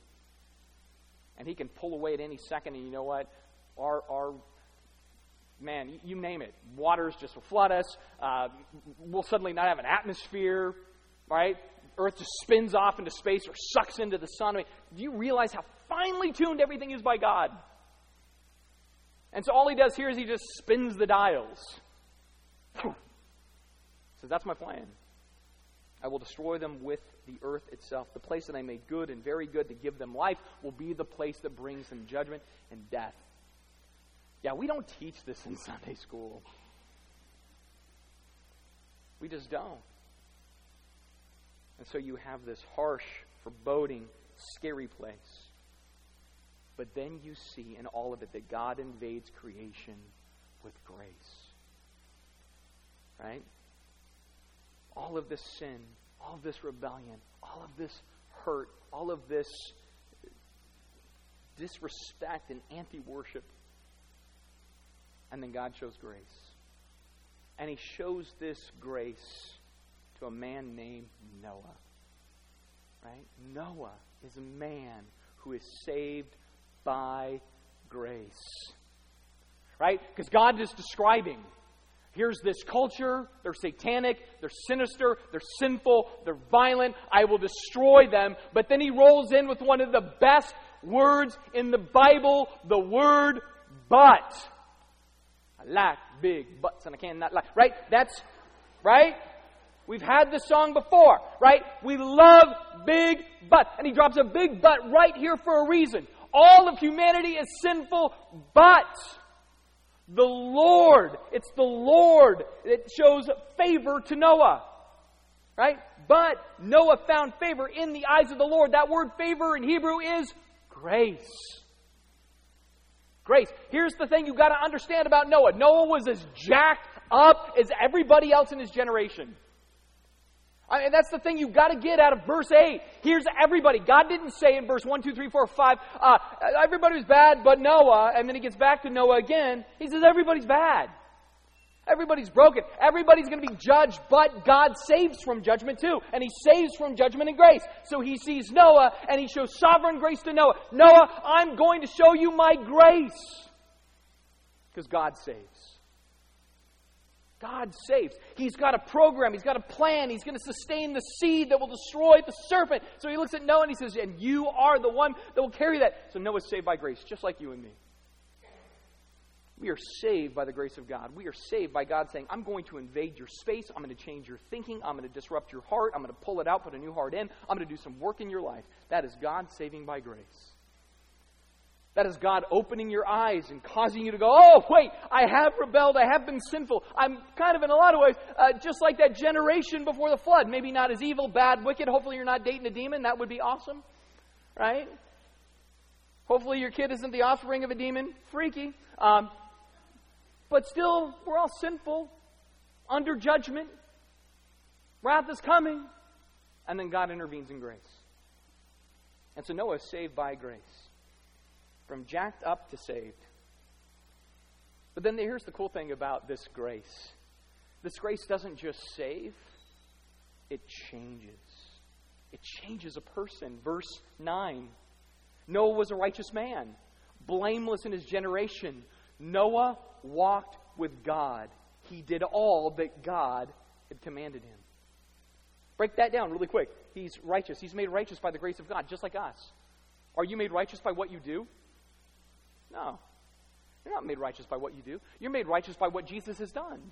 And He can pull away at any second, and you know what? Our, our man, you name it. Waters just will flood us. Uh, we'll suddenly not have an atmosphere, right? Earth just spins off into space or sucks into the sun. I mean, do you realize how finely tuned everything is by God? And so all he does here is he just spins the dials. Says, That's my plan. I will destroy them with the earth itself. The place that I made good and very good to give them life will be the place that brings them judgment and death. Yeah, we don't teach this in Sunday school. We just don't. And so you have this harsh, foreboding, scary place. But then you see in all of it that God invades creation with grace. Right? All of this sin, all of this rebellion, all of this hurt, all of this disrespect and anti worship. And then God shows grace. And He shows this grace to a man named Noah. Right? Noah is a man who is saved by grace. Right? Because God is describing here's this culture, they're satanic, they're sinister, they're sinful, they're violent, I will destroy them. But then he rolls in with one of the best words in the Bible, the word but. I like big butts and I cannot like, right? That's, right? We've had this song before, right? We love big but. And he drops a big but right here for a reason. All of humanity is sinful, but the Lord, it's the Lord that shows favor to Noah. Right? But Noah found favor in the eyes of the Lord. That word favor in Hebrew is grace. Grace. Here's the thing you've got to understand about Noah Noah was as jacked up as everybody else in his generation. I mean, that's the thing you've got to get out of verse 8. Here's everybody. God didn't say in verse 1, 2, 3, 4, 5, uh, everybody's bad but Noah, and then he gets back to Noah again. He says everybody's bad. Everybody's broken. Everybody's going to be judged, but God saves from judgment too. And He saves from judgment and grace. So He sees Noah and He shows sovereign grace to Noah. Noah, I'm going to show you my grace. Because God saves. God saves. He's got a program, He's got a plan, He's going to sustain the seed that will destroy the serpent. So he looks at Noah and he says, And you are the one that will carry that. So Noah's saved by grace, just like you and me. We are saved by the grace of God. We are saved by God saying, I'm going to invade your space. I'm going to change your thinking. I'm going to disrupt your heart. I'm going to pull it out, put a new heart in. I'm going to do some work in your life. That is God saving by grace. That is God opening your eyes and causing you to go, oh, wait, I have rebelled. I have been sinful. I'm kind of, in a lot of ways, uh, just like that generation before the flood. Maybe not as evil, bad, wicked. Hopefully, you're not dating a demon. That would be awesome, right? Hopefully, your kid isn't the offspring of a demon. Freaky. Um, but still, we're all sinful, under judgment. Wrath is coming. And then God intervenes in grace. And so Noah is saved by grace from jacked up to saved. But then here's the cool thing about this grace this grace doesn't just save, it changes. It changes a person. Verse 9 Noah was a righteous man, blameless in his generation. Noah walked with God. He did all that God had commanded him. Break that down really quick. He's righteous. He's made righteous by the grace of God, just like us. Are you made righteous by what you do? No. You're not made righteous by what you do. You're made righteous by what Jesus has done.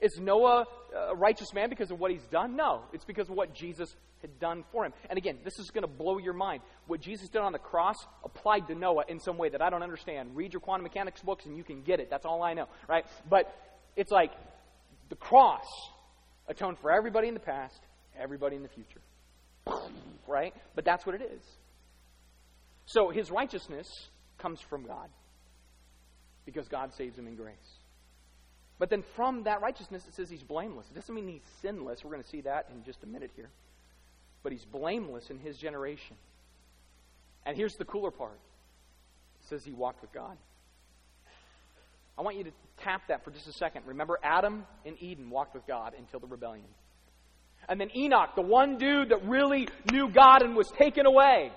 Is Noah a righteous man because of what he's done? No. It's because of what Jesus had done for him. And again, this is going to blow your mind. What Jesus did on the cross applied to Noah in some way that I don't understand. Read your quantum mechanics books and you can get it. That's all I know, right? But it's like the cross atoned for everybody in the past, everybody in the future. Right? But that's what it is. So his righteousness comes from God because God saves him in grace. But then from that righteousness, it says he's blameless. It doesn't mean he's sinless. We're going to see that in just a minute here. But he's blameless in his generation. And here's the cooler part it says he walked with God. I want you to tap that for just a second. Remember, Adam in Eden walked with God until the rebellion. And then Enoch, the one dude that really knew God and was taken away.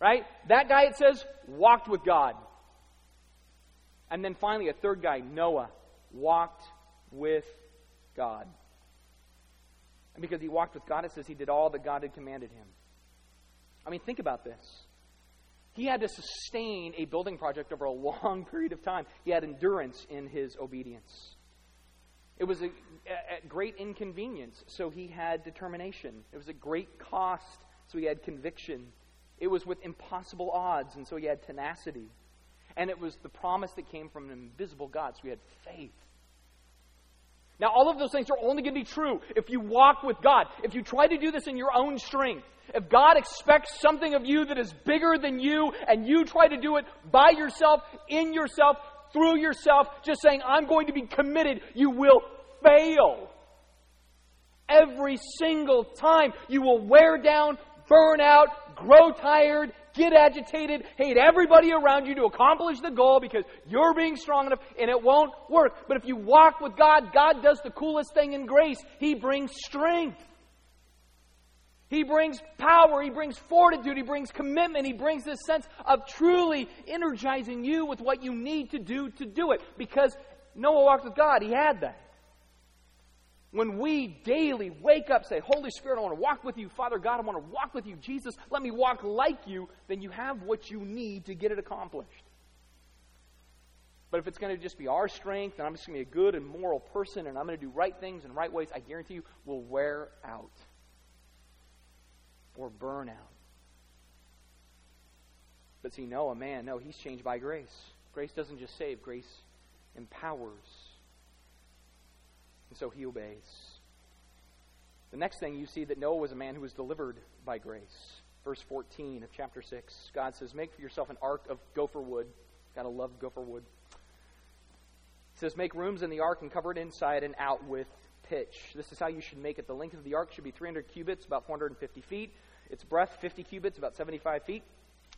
Right? That guy, it says, walked with God. And then finally, a third guy, Noah, walked with God. And because he walked with God, it says he did all that God had commanded him. I mean, think about this. He had to sustain a building project over a long period of time. He had endurance in his obedience. It was a, a great inconvenience, so he had determination. It was a great cost, so he had conviction. It was with impossible odds, and so he had tenacity. And it was the promise that came from an invisible God, so he had faith. Now, all of those things are only going to be true if you walk with God. If you try to do this in your own strength, if God expects something of you that is bigger than you, and you try to do it by yourself, in yourself, through yourself, just saying, I'm going to be committed, you will fail. Every single time you will wear down, burn out, grow tired, get agitated, hate everybody around you to accomplish the goal because you're being strong enough and it won't work. But if you walk with God, God does the coolest thing in grace. He brings strength. He brings power, he brings fortitude, he brings commitment, he brings this sense of truly energizing you with what you need to do to do it. Because Noah walked with God, he had that. When we daily wake up, say, Holy Spirit, I want to walk with you. Father God, I want to walk with you. Jesus, let me walk like you, then you have what you need to get it accomplished. But if it's going to just be our strength, and I'm just going to be a good and moral person, and I'm going to do right things in right ways, I guarantee you, we'll wear out or burn out. But see, Noah, man, no, he's changed by grace. Grace doesn't just save, grace empowers. And so he obeys. The next thing you see that Noah was a man who was delivered by grace. Verse 14 of chapter 6. God says, Make for yourself an ark of gopher wood. Gotta love gopher wood. It says, Make rooms in the ark and cover it inside and out with pitch. This is how you should make it. The length of the ark should be 300 cubits, about 450 feet. Its breadth, 50 cubits, about 75 feet.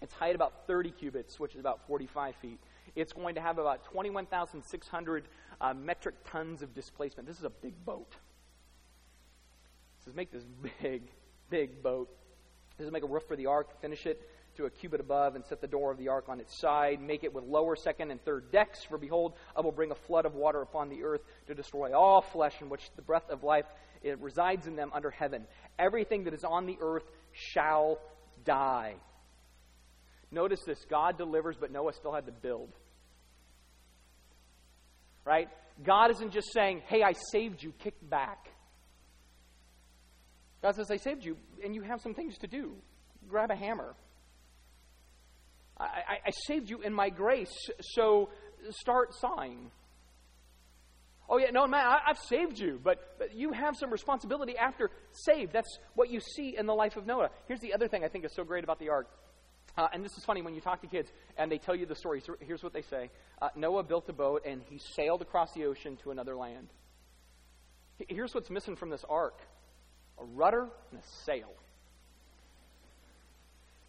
Its height, about 30 cubits, which is about 45 feet. It's going to have about 21,600 uh, metric tons of displacement. This is a big boat. It says make this big, big boat. This is make a roof for the ark, finish it to a cubit above, and set the door of the ark on its side. Make it with lower, second, and third decks. For behold, I will bring a flood of water upon the earth to destroy all flesh in which the breath of life it resides in them under heaven. Everything that is on the earth shall die. Notice this God delivers, but Noah still had to build right? God isn't just saying, hey, I saved you, kick back. God says, I saved you, and you have some things to do. Grab a hammer. I, I, I saved you in my grace, so start sawing. Oh, yeah, no, man, I, have saved you, but, but you have some responsibility after saved. That's what you see in the life of Noah. Here's the other thing I think is so great about the ark uh, and this is funny when you talk to kids and they tell you the story. So here's what they say uh, Noah built a boat and he sailed across the ocean to another land. Here's what's missing from this ark a rudder and a sail.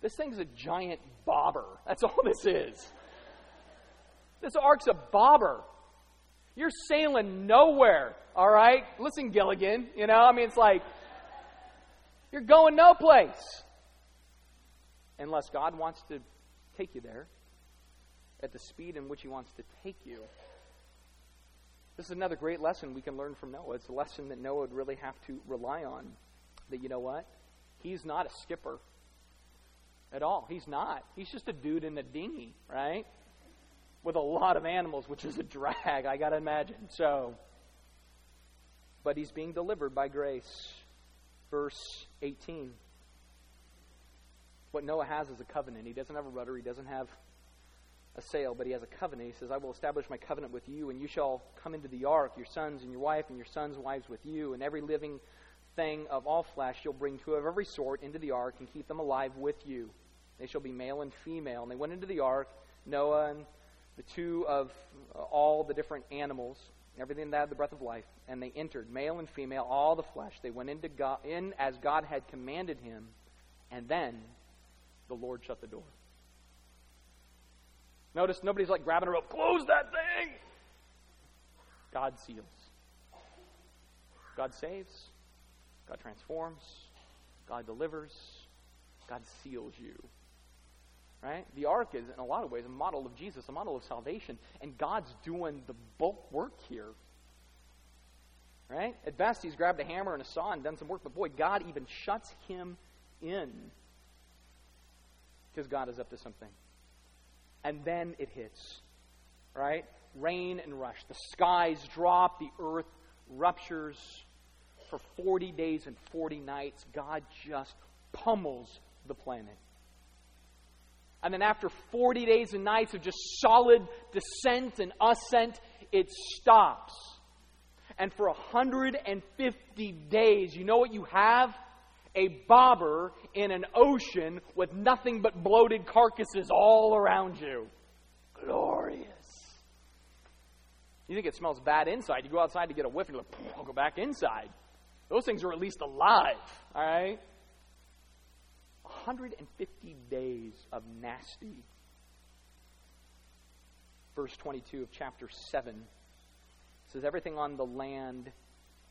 This thing's a giant bobber. That's all this is. This ark's a bobber. You're sailing nowhere, all right? Listen, Gilligan, you know, I mean, it's like, you're going no place unless God wants to take you there at the speed in which He wants to take you. This is another great lesson we can learn from Noah. It's a lesson that Noah would really have to rely on. That, you know what? He's not a skipper at all. He's not. He's just a dude in a dinghy, right? With a lot of animals, which is a drag, I got to imagine. So, but he's being delivered by grace. Verse 18. What Noah has is a covenant. He doesn't have a rudder, he doesn't have a sail, but he has a covenant. He says, I will establish my covenant with you, and you shall come into the ark, your sons and your wife, and your sons' wives with you, and every living thing of all flesh you'll bring two of every sort into the ark and keep them alive with you. They shall be male and female. And they went into the ark, Noah and the two of uh, all the different animals, everything that had the breath of life, and they entered, male and female, all the flesh. They went into God, in as God had commanded him, and then the Lord shut the door. Notice nobody's like grabbing a rope, close that thing. God seals. God saves. God transforms. God delivers. God seals you. Right? The ark is, in a lot of ways, a model of Jesus, a model of salvation. And God's doing the bulk work here. Right? At best, he's grabbed a hammer and a saw and done some work, but boy, God even shuts him in because God is up to something. And then it hits, right? Rain and rush. The skies drop, the earth ruptures. For 40 days and 40 nights, God just pummels the planet. And then after 40 days and nights of just solid descent and ascent, it stops. And for 150 days, you know what you have? A bobber in an ocean with nothing but bloated carcasses all around you. Glorious. You think it smells bad inside. You go outside to get a whiff and you're like, I'll go back inside. Those things are at least alive, all right? 150 days of nasty. Verse 22 of chapter 7 says, Everything on the land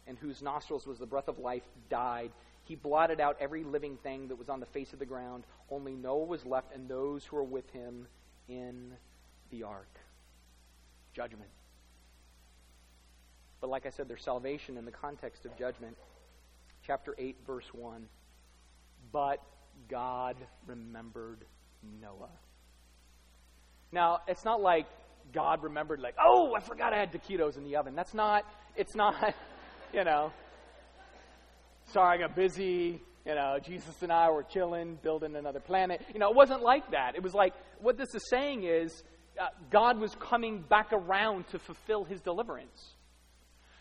and whose nostrils was the breath of life died. He blotted out every living thing that was on the face of the ground. Only Noah was left and those who were with him in the ark. Judgment. But like I said, there's salvation in the context of judgment. Chapter 8, verse 1. But God remembered Noah. Now, it's not like God remembered, like, oh, I forgot I had taquitos in the oven. That's not, it's not, you know, sorry, I got busy. You know, Jesus and I were chilling, building another planet. You know, it wasn't like that. It was like, what this is saying is, uh, God was coming back around to fulfill his deliverance.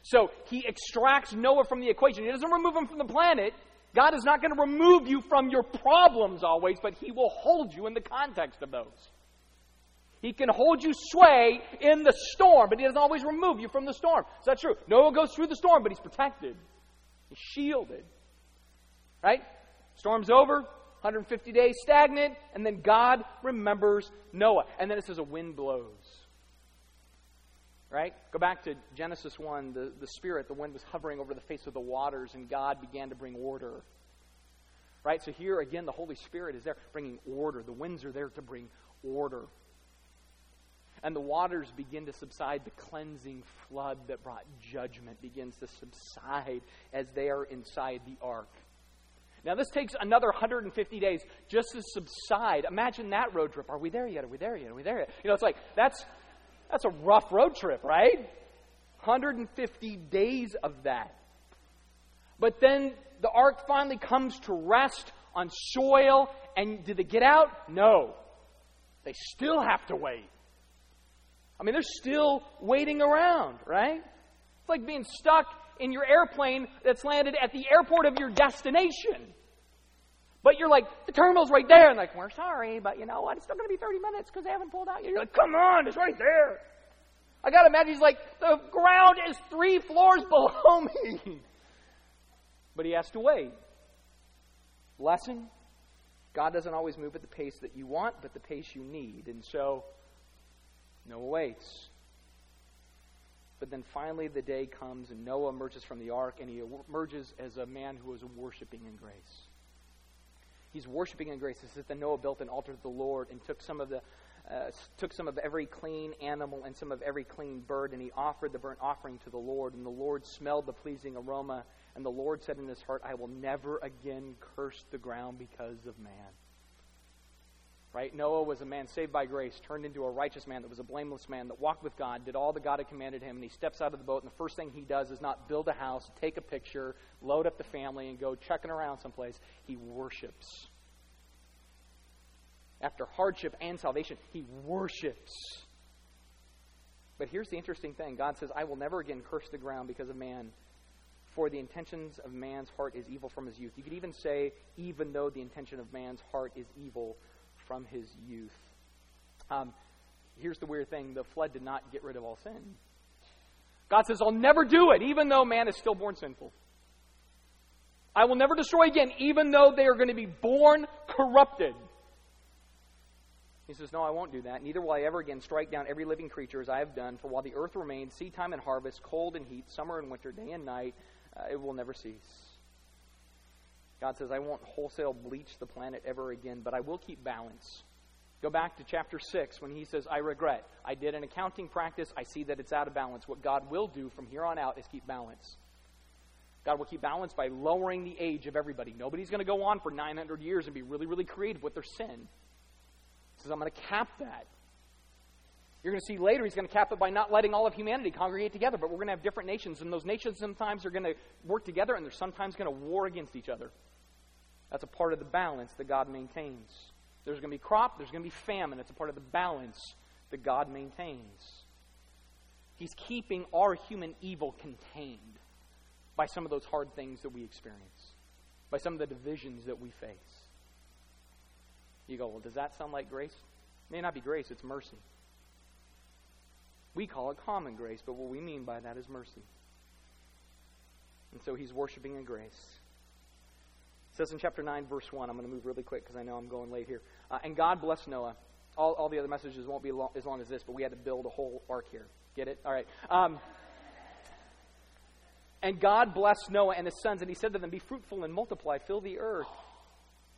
So he extracts Noah from the equation. He doesn't remove him from the planet. God is not going to remove you from your problems always, but he will hold you in the context of those. He can hold you sway in the storm, but he doesn't always remove you from the storm. Is that true? Noah goes through the storm, but he's protected. He's shielded. Right? Storm's over, 150 days stagnant, and then God remembers Noah. And then it says a wind blows. Right? Go back to Genesis 1. The, the Spirit, the wind was hovering over the face of the waters, and God began to bring order. Right? So here again, the Holy Spirit is there bringing order. The winds are there to bring order. And the waters begin to subside. The cleansing flood that brought judgment begins to subside as they are inside the ark. Now, this takes another 150 days just to subside. Imagine that road trip. Are we there yet? Are we there yet? Are we there yet? You know, it's like, that's, that's a rough road trip, right? 150 days of that. But then the ark finally comes to rest on soil, and did they get out? No. They still have to wait. I mean, they're still waiting around, right? It's like being stuck in your airplane that's landed at the airport of your destination. But you're like, the terminal's right there. And like, we're sorry, but you know what? It's still going to be 30 minutes because they haven't pulled out yet. You're like, come on, it's right there. I got to imagine he's like, the ground is three floors below me. But he has to wait. Lesson God doesn't always move at the pace that you want, but the pace you need. And so, Noah waits. But then finally the day comes and Noah emerges from the ark and he emerges as a man who is worshiping in grace. He's worshiping in grace. It says that Noah built an altar to the Lord and took some of the uh, took some of every clean animal and some of every clean bird, and he offered the burnt offering to the Lord. And the Lord smelled the pleasing aroma. And the Lord said in his heart, I will never again curse the ground because of man. Right? Noah was a man saved by grace, turned into a righteous man that was a blameless man that walked with God, did all that God had commanded him, and he steps out of the boat, and the first thing he does is not build a house, take a picture, load up the family, and go checking around someplace. He worships. After hardship and salvation, he worships. But here's the interesting thing God says, I will never again curse the ground because of man. For the intentions of man's heart is evil from his youth. You could even say, even though the intention of man's heart is evil from his youth. Um, here's the weird thing the flood did not get rid of all sin. God says, I'll never do it, even though man is still born sinful. I will never destroy again, even though they are going to be born corrupted. He says, No, I won't do that. Neither will I ever again strike down every living creature as I have done. For while the earth remains, seed time and harvest, cold and heat, summer and winter, day and night, uh, it will never cease. God says, I won't wholesale bleach the planet ever again, but I will keep balance. Go back to chapter 6 when he says, I regret. I did an accounting practice. I see that it's out of balance. What God will do from here on out is keep balance. God will keep balance by lowering the age of everybody. Nobody's going to go on for 900 years and be really, really creative with their sin. He says, I'm going to cap that. You're going to see later he's going to cap it by not letting all of humanity congregate together, but we're going to have different nations, and those nations sometimes are going to work together, and they're sometimes going to war against each other. That's a part of the balance that God maintains. There's going to be crop, there's going to be famine. It's a part of the balance that God maintains. He's keeping our human evil contained by some of those hard things that we experience, by some of the divisions that we face. You go, well, does that sound like grace? It may not be grace, it's mercy. We call it common grace, but what we mean by that is mercy. And so he's worshiping in grace. Says in chapter 9, verse 1, I'm going to move really quick because I know I'm going late here. Uh, and God blessed Noah. All, all the other messages won't be long, as long as this, but we had to build a whole ark here. Get it? All right. Um, and God blessed Noah and his sons, and he said to them, Be fruitful and multiply, fill the earth.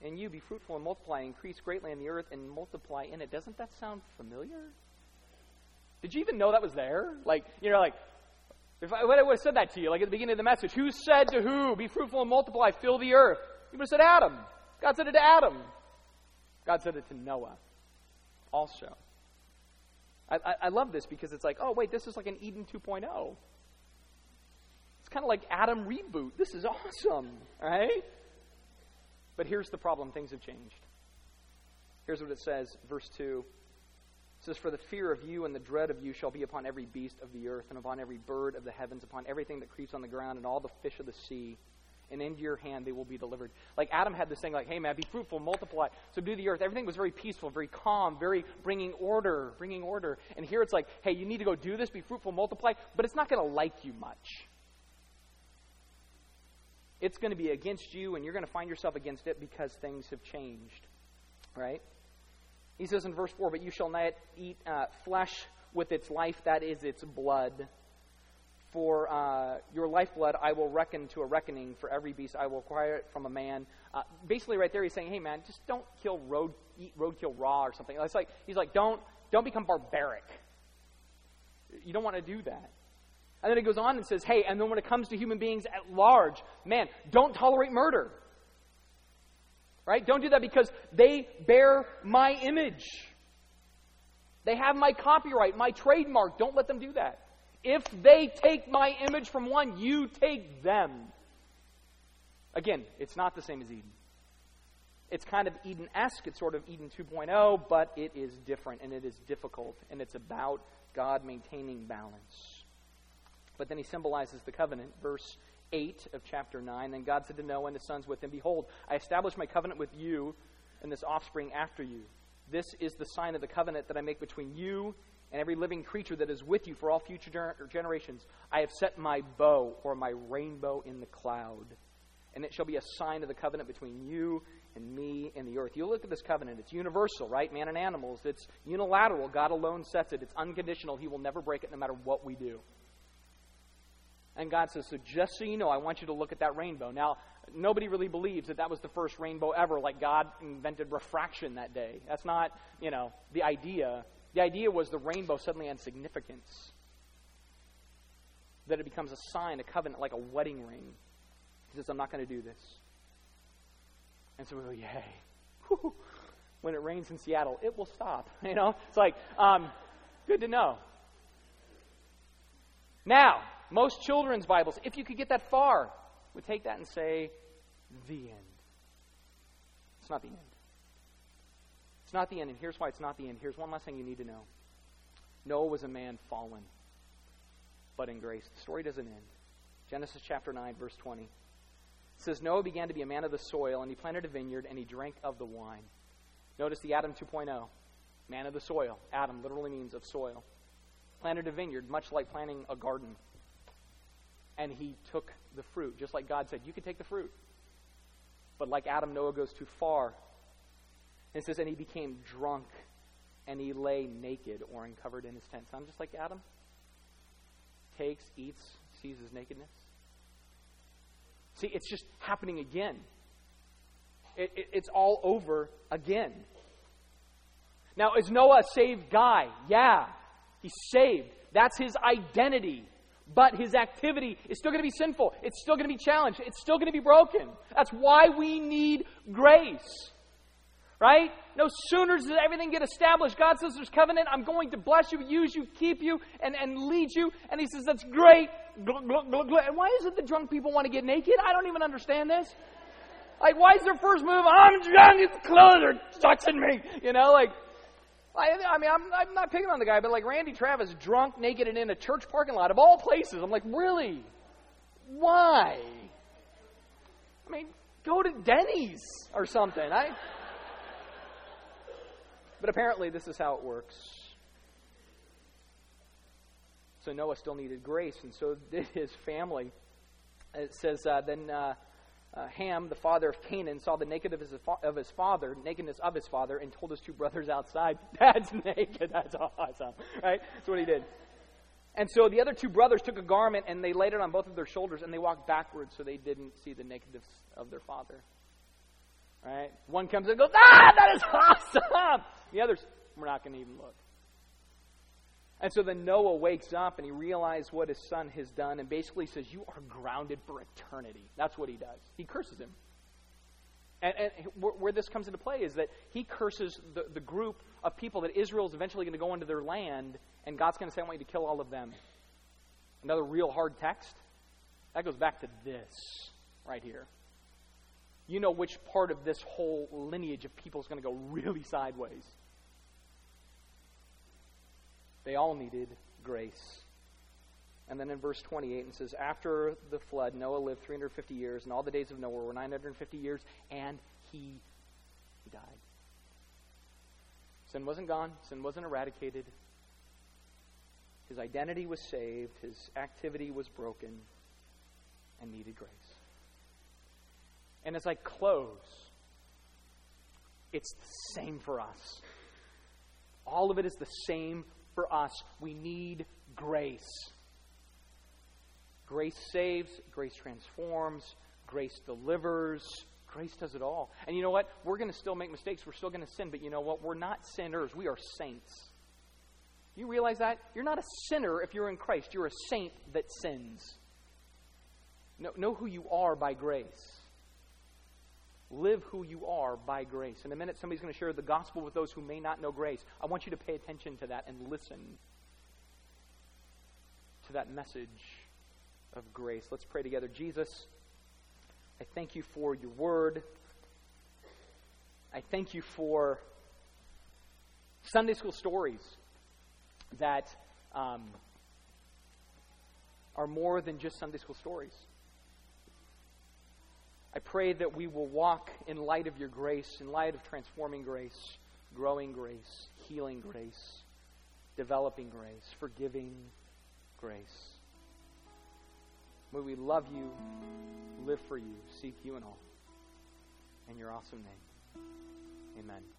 And you be fruitful and multiply, increase greatly in the earth and multiply in it. Doesn't that sound familiar? Did you even know that was there? Like, you know, like, if I would have said that to you, like at the beginning of the message, who said to who, Be fruitful and multiply, fill the earth? You would have said Adam. God said it to Adam. God said it to Noah also. I, I, I love this because it's like, oh, wait, this is like an Eden 2.0. It's kind of like Adam reboot. This is awesome, right? But here's the problem things have changed. Here's what it says, verse 2. It says, For the fear of you and the dread of you shall be upon every beast of the earth, and upon every bird of the heavens, upon everything that creeps on the ground, and all the fish of the sea and into your hand they will be delivered. Like Adam had this thing like, hey man, be fruitful, multiply, subdue the earth. Everything was very peaceful, very calm, very bringing order, bringing order. And here it's like, hey, you need to go do this, be fruitful, multiply, but it's not going to like you much. It's going to be against you, and you're going to find yourself against it because things have changed. Right? He says in verse 4, But you shall not eat uh, flesh with its life, that is its blood for uh, your lifeblood I will reckon to a reckoning. For every beast I will acquire it from a man. Uh, basically, right there, he's saying, "Hey, man, just don't kill road, eat roadkill raw or something." It's like he's like, "Don't, don't become barbaric. You don't want to do that." And then he goes on and says, "Hey, and then when it comes to human beings at large, man, don't tolerate murder. Right? Don't do that because they bear my image. They have my copyright, my trademark. Don't let them do that." If they take my image from one, you take them. Again, it's not the same as Eden. It's kind of Eden esque. It's sort of Eden 2.0, but it is different and it is difficult. And it's about God maintaining balance. But then he symbolizes the covenant. Verse 8 of chapter 9. Then God said to Noah and his sons with him, Behold, I establish my covenant with you and this offspring after you. This is the sign of the covenant that I make between you and every living creature that is with you for all future gener- generations. I have set my bow or my rainbow in the cloud, and it shall be a sign of the covenant between you and me and the earth. You look at this covenant, it's universal, right? Man and animals. It's unilateral. God alone sets it. It's unconditional. He will never break it no matter what we do. And God says, So just so you know, I want you to look at that rainbow. Now, nobody really believes that that was the first rainbow ever, like God invented refraction that day. That's not, you know, the idea. The idea was the rainbow suddenly had significance. That it becomes a sign, a covenant, like a wedding ring. He says, I'm not going to do this. And so we go, yay. When it rains in Seattle, it will stop. You know? It's like, um, good to know. Now, most children's Bibles, if you could get that far, would take that and say, the end. It's not the end. It's not the end, and here's why it's not the end. Here's one last thing you need to know Noah was a man fallen, but in grace. The story doesn't end. Genesis chapter 9, verse 20. It says, Noah began to be a man of the soil, and he planted a vineyard, and he drank of the wine. Notice the Adam 2.0. Man of the soil. Adam literally means of soil. Planted a vineyard, much like planting a garden. And he took the fruit, just like God said, You can take the fruit. But like Adam, Noah goes too far it says, and he became drunk and he lay naked or uncovered in his tent. So I'm just like Adam. Takes, eats, sees his nakedness. See, it's just happening again. It, it, it's all over again. Now, is Noah a saved guy? Yeah, he's saved. That's his identity. But his activity is still going to be sinful. It's still going to be challenged. It's still going to be broken. That's why we need grace right? No sooner does everything get established, God says there's covenant, I'm going to bless you, use you, keep you, and, and lead you. And He says, that's great. And why is it the drunk people want to get naked? I don't even understand this. Like, why is their first move, I'm drunk, his clothes are touching me? You know, like, I, I mean, I'm, I'm not picking on the guy, but like Randy Travis, drunk, naked, and in a church parking lot of all places. I'm like, really? Why? I mean, go to Denny's or something. I. But apparently, this is how it works. So Noah still needed grace, and so did his family. It says, uh, then uh, uh, Ham, the father of Canaan, saw the naked of his, of his father, nakedness of his father, and told his two brothers outside, Dad's naked. That's awesome. Right? That's what he did. And so the other two brothers took a garment and they laid it on both of their shoulders and they walked backwards so they didn't see the nakedness of their father. Right? One comes and goes, Ah, that is awesome! The others, we're not going to even look. And so then Noah wakes up and he realizes what his son has done and basically says, You are grounded for eternity. That's what he does. He curses him. And, and where this comes into play is that he curses the, the group of people that Israel is eventually going to go into their land, and God's going to say, I want you to kill all of them. Another real hard text. That goes back to this right here. You know which part of this whole lineage of people is going to go really sideways. They all needed grace. And then in verse 28, it says, After the flood, Noah lived 350 years, and all the days of Noah were 950 years, and he, he died. Sin wasn't gone, sin wasn't eradicated. His identity was saved, his activity was broken, and needed grace. And as I close, it's the same for us. All of it is the same for us. We need grace. Grace saves, grace transforms, grace delivers, grace does it all. And you know what? We're going to still make mistakes. We're still going to sin. But you know what? We're not sinners. We are saints. You realize that? You're not a sinner if you're in Christ. You're a saint that sins. Know, know who you are by grace. Live who you are by grace. In a minute, somebody's going to share the gospel with those who may not know grace. I want you to pay attention to that and listen to that message of grace. Let's pray together. Jesus, I thank you for your word. I thank you for Sunday school stories that um, are more than just Sunday school stories. I pray that we will walk in light of your grace, in light of transforming grace, growing grace, healing grace, developing grace, forgiving grace. May we love you, live for you, seek you in all. In your awesome name. Amen.